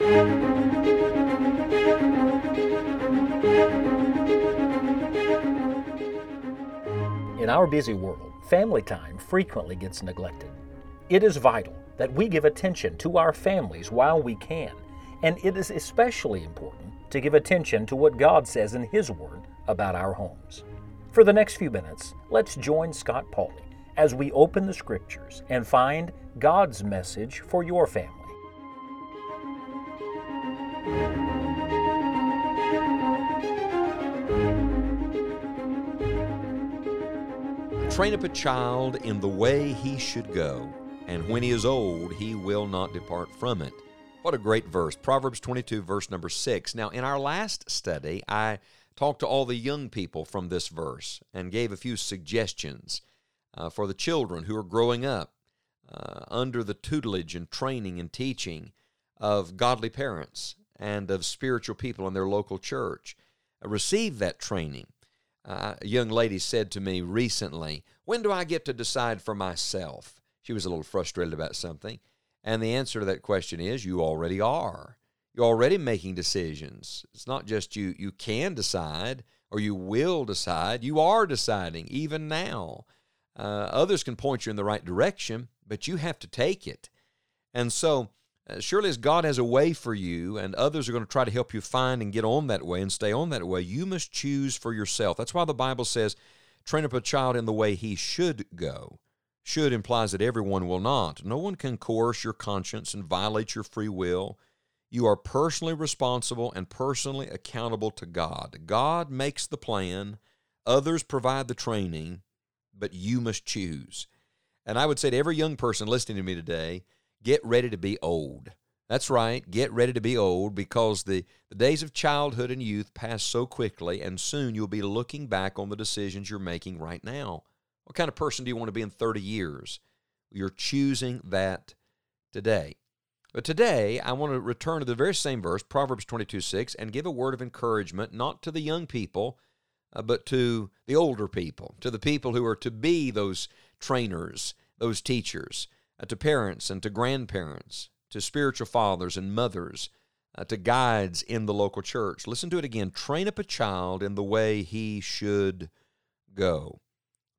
In our busy world, family time frequently gets neglected. It is vital that we give attention to our families while we can, and it is especially important to give attention to what God says in His Word about our homes. For the next few minutes, let's join Scott Pauley as we open the Scriptures and find God's message for your family. Train up a child in the way he should go, and when he is old, he will not depart from it. What a great verse. Proverbs 22, verse number 6. Now, in our last study, I talked to all the young people from this verse and gave a few suggestions uh, for the children who are growing up uh, under the tutelage and training and teaching of godly parents and of spiritual people in their local church. Receive that training a young lady said to me recently, When do I get to decide for myself? She was a little frustrated about something. And the answer to that question is you already are. You're already making decisions. It's not just you you can decide or you will decide. You are deciding even now. Uh, others can point you in the right direction, but you have to take it. And so surely, as God has a way for you, and others are going to try to help you find and get on that way and stay on that way, you must choose for yourself. That's why the Bible says, train up a child in the way he should go. Should implies that everyone will not. No one can coerce your conscience and violate your free will. You are personally responsible and personally accountable to God. God makes the plan, others provide the training, but you must choose. And I would say to every young person listening to me today, get ready to be old. That's right, get ready to be old because the, the days of childhood and youth pass so quickly, and soon you'll be looking back on the decisions you're making right now. What kind of person do you want to be in 30 years? You're choosing that today. But today, I want to return to the very same verse, Proverbs 22 6, and give a word of encouragement, not to the young people, uh, but to the older people, to the people who are to be those trainers, those teachers uh, to parents and to grandparents, to spiritual fathers and mothers, uh, to guides in the local church. Listen to it again. Train up a child in the way he should go.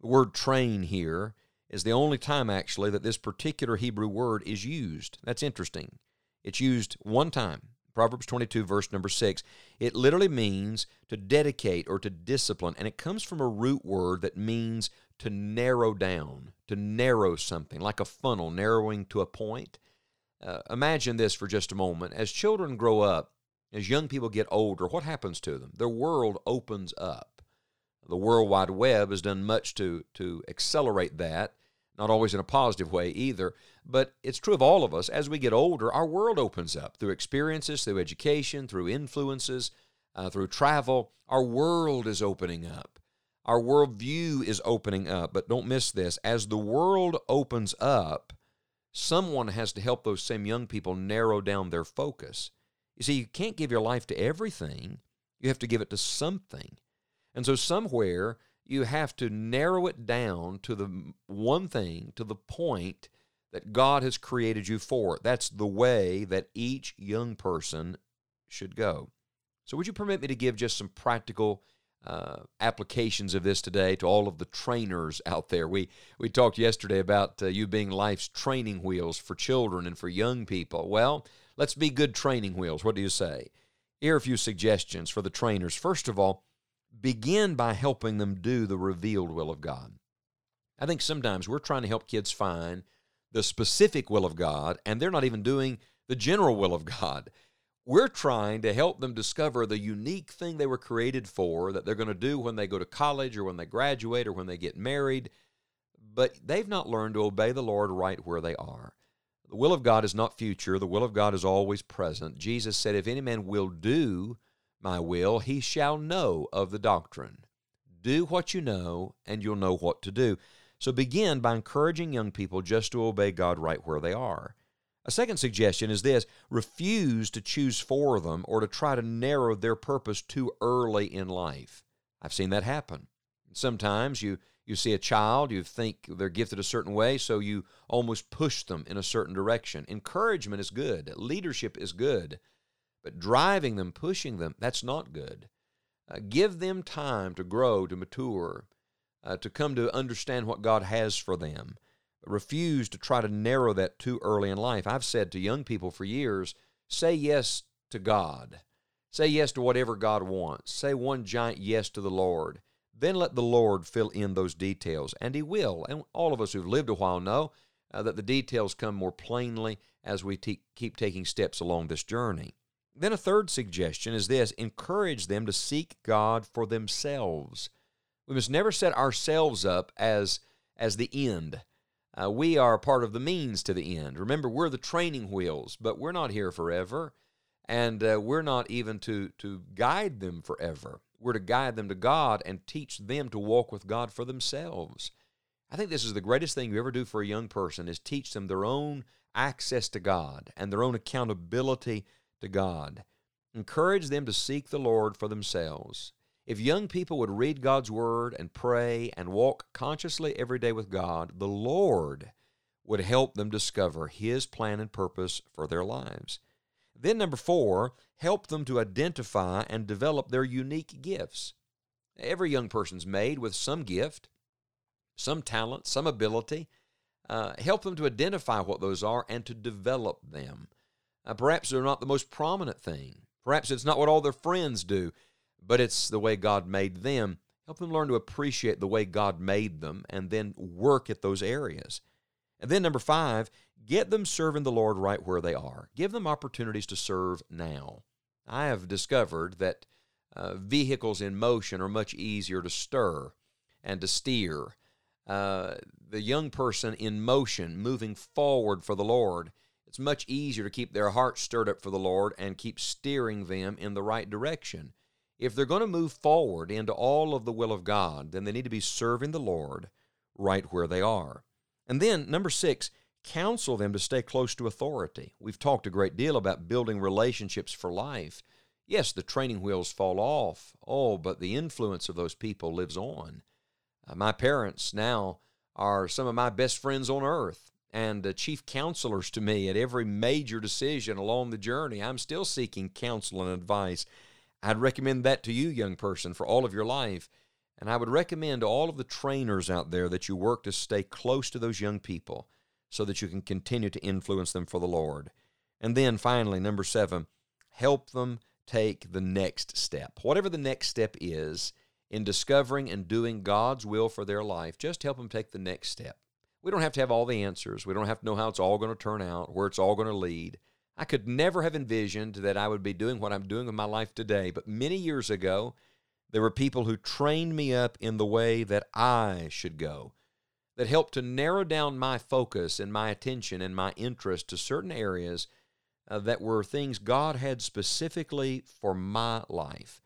The word train here is the only time actually that this particular Hebrew word is used. That's interesting. It's used one time, Proverbs 22, verse number 6. It literally means to dedicate or to discipline, and it comes from a root word that means to narrow down, to narrow something, like a funnel narrowing to a point. Uh, imagine this for just a moment. As children grow up, as young people get older, what happens to them? Their world opens up. The World Wide Web has done much to, to accelerate that, not always in a positive way either, but it's true of all of us. As we get older, our world opens up through experiences, through education, through influences, uh, through travel. Our world is opening up. Our worldview is opening up. But don't miss this as the world opens up, someone has to help those same young people narrow down their focus. You see, you can't give your life to everything, you have to give it to something. And so, somewhere, you have to narrow it down to the one thing, to the point that God has created you for. That's the way that each young person should go. So, would you permit me to give just some practical uh, applications of this today to all of the trainers out there. We we talked yesterday about uh, you being life's training wheels for children and for young people. Well, let's be good training wheels. What do you say? Here are a few suggestions for the trainers. First of all, begin by helping them do the revealed will of God. I think sometimes we're trying to help kids find the specific will of God, and they're not even doing the general will of God. We're trying to help them discover the unique thing they were created for that they're going to do when they go to college or when they graduate or when they get married. But they've not learned to obey the Lord right where they are. The will of God is not future, the will of God is always present. Jesus said, If any man will do my will, he shall know of the doctrine. Do what you know, and you'll know what to do. So begin by encouraging young people just to obey God right where they are. A second suggestion is this refuse to choose for them or to try to narrow their purpose too early in life. I've seen that happen. Sometimes you, You see a child, you think they're gifted a certain way, so you almost push them in a certain direction. Encouragement is good, leadership is good, but driving them, pushing them, that's not good. Uh, give them time to grow, to mature, uh, to come to understand what God has for them. Refuse to try to narrow that too early in life. I've said to young people for years say yes to God. Say yes to whatever God wants. Say one giant yes to the Lord. Then let the Lord fill in those details, and He will. And all of us who've lived a while know uh, that the details come more plainly as we te- keep taking steps along this journey. Then a third suggestion is this encourage them to seek God for themselves. We must never set ourselves up as, as the end. Uh, we are part of the means to the end. Remember, we're the training wheels, but we're not here forever, and uh, we're not even to, to guide them forever. We're to guide them to God and teach them to walk with God for themselves. I think this is the greatest thing you ever do for a young person is teach them their own access to God and their own accountability to God. Encourage them to seek the Lord for themselves. If young people would read God's Word and pray and walk consciously every day with God, the Lord would help them discover His plan and purpose for their lives. Then, number four, help them to identify and develop their unique gifts. Every young person's made with some gift, some talent, some ability. Uh, help them to identify what those are and to develop them. Uh, perhaps they're not the most prominent thing. Perhaps it's not what all their friends do, but it's the way God made them. Help them learn to appreciate the way God made them and then work at those areas. And then, number five, get them serving the Lord right where they are. Give them opportunities to serve now. I have discovered that uh, vehicles in motion are much easier to stir and to steer. Uh, the young person in motion, moving forward for the Lord, it's much easier to keep their hearts stirred up for the Lord and keep steering them in the right direction. If they're going to move forward into all of the will of God, then they need to be serving the Lord right where they are. And then, number six, counsel them to stay close to authority. We've talked a great deal about building relationships for life. Yes, the training wheels fall off. Oh, but the influence of those people lives on. Uh, my parents now are some of my best friends on earth and uh, chief counselors to me at every major decision along the journey. I'm still seeking counsel and advice. I'd recommend that to you, young person, for all of your life. And I would recommend to all of the trainers out there that you work to stay close to those young people so that you can continue to influence them for the Lord. And then finally, number seven, help them take the next step. Whatever the next step is in discovering and doing God's will for their life, just help them take the next step. We don't have to have all the answers. We don't have to know how it's all going to turn out, where it's all going to lead. I could never have envisioned that I would be doing what I'm doing with my life today, but many years ago, there were people who trained me up in the way that I should go, that helped to narrow down my focus and my attention and my interest to certain areas uh, that were things God had specifically for my life.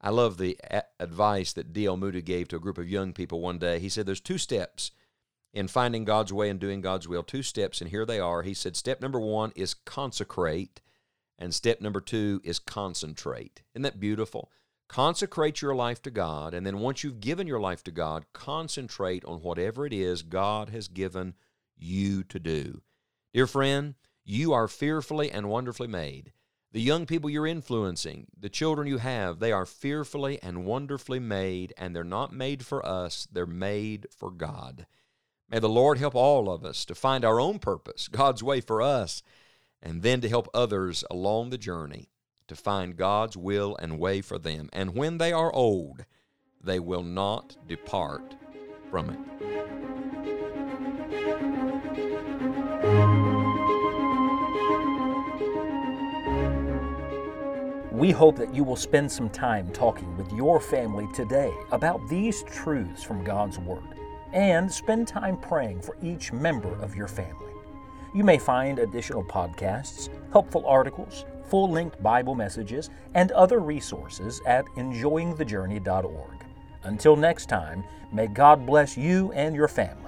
I love the a- advice that D.L. Moody gave to a group of young people one day. He said, There's two steps in finding God's way and doing God's will, two steps, and here they are. He said, Step number one is consecrate, and step number two is concentrate. Isn't that beautiful? Consecrate your life to God, and then once you've given your life to God, concentrate on whatever it is God has given you to do. Dear friend, you are fearfully and wonderfully made. The young people you're influencing, the children you have, they are fearfully and wonderfully made, and they're not made for us, they're made for God. May the Lord help all of us to find our own purpose, God's way for us, and then to help others along the journey to find God's will and way for them. And when they are old, they will not depart from it. We hope that you will spend some time talking with your family today about these truths from God's Word and spend time praying for each member of your family. You may find additional podcasts, helpful articles, full length Bible messages, and other resources at enjoyingthejourney.org. Until next time, may God bless you and your family.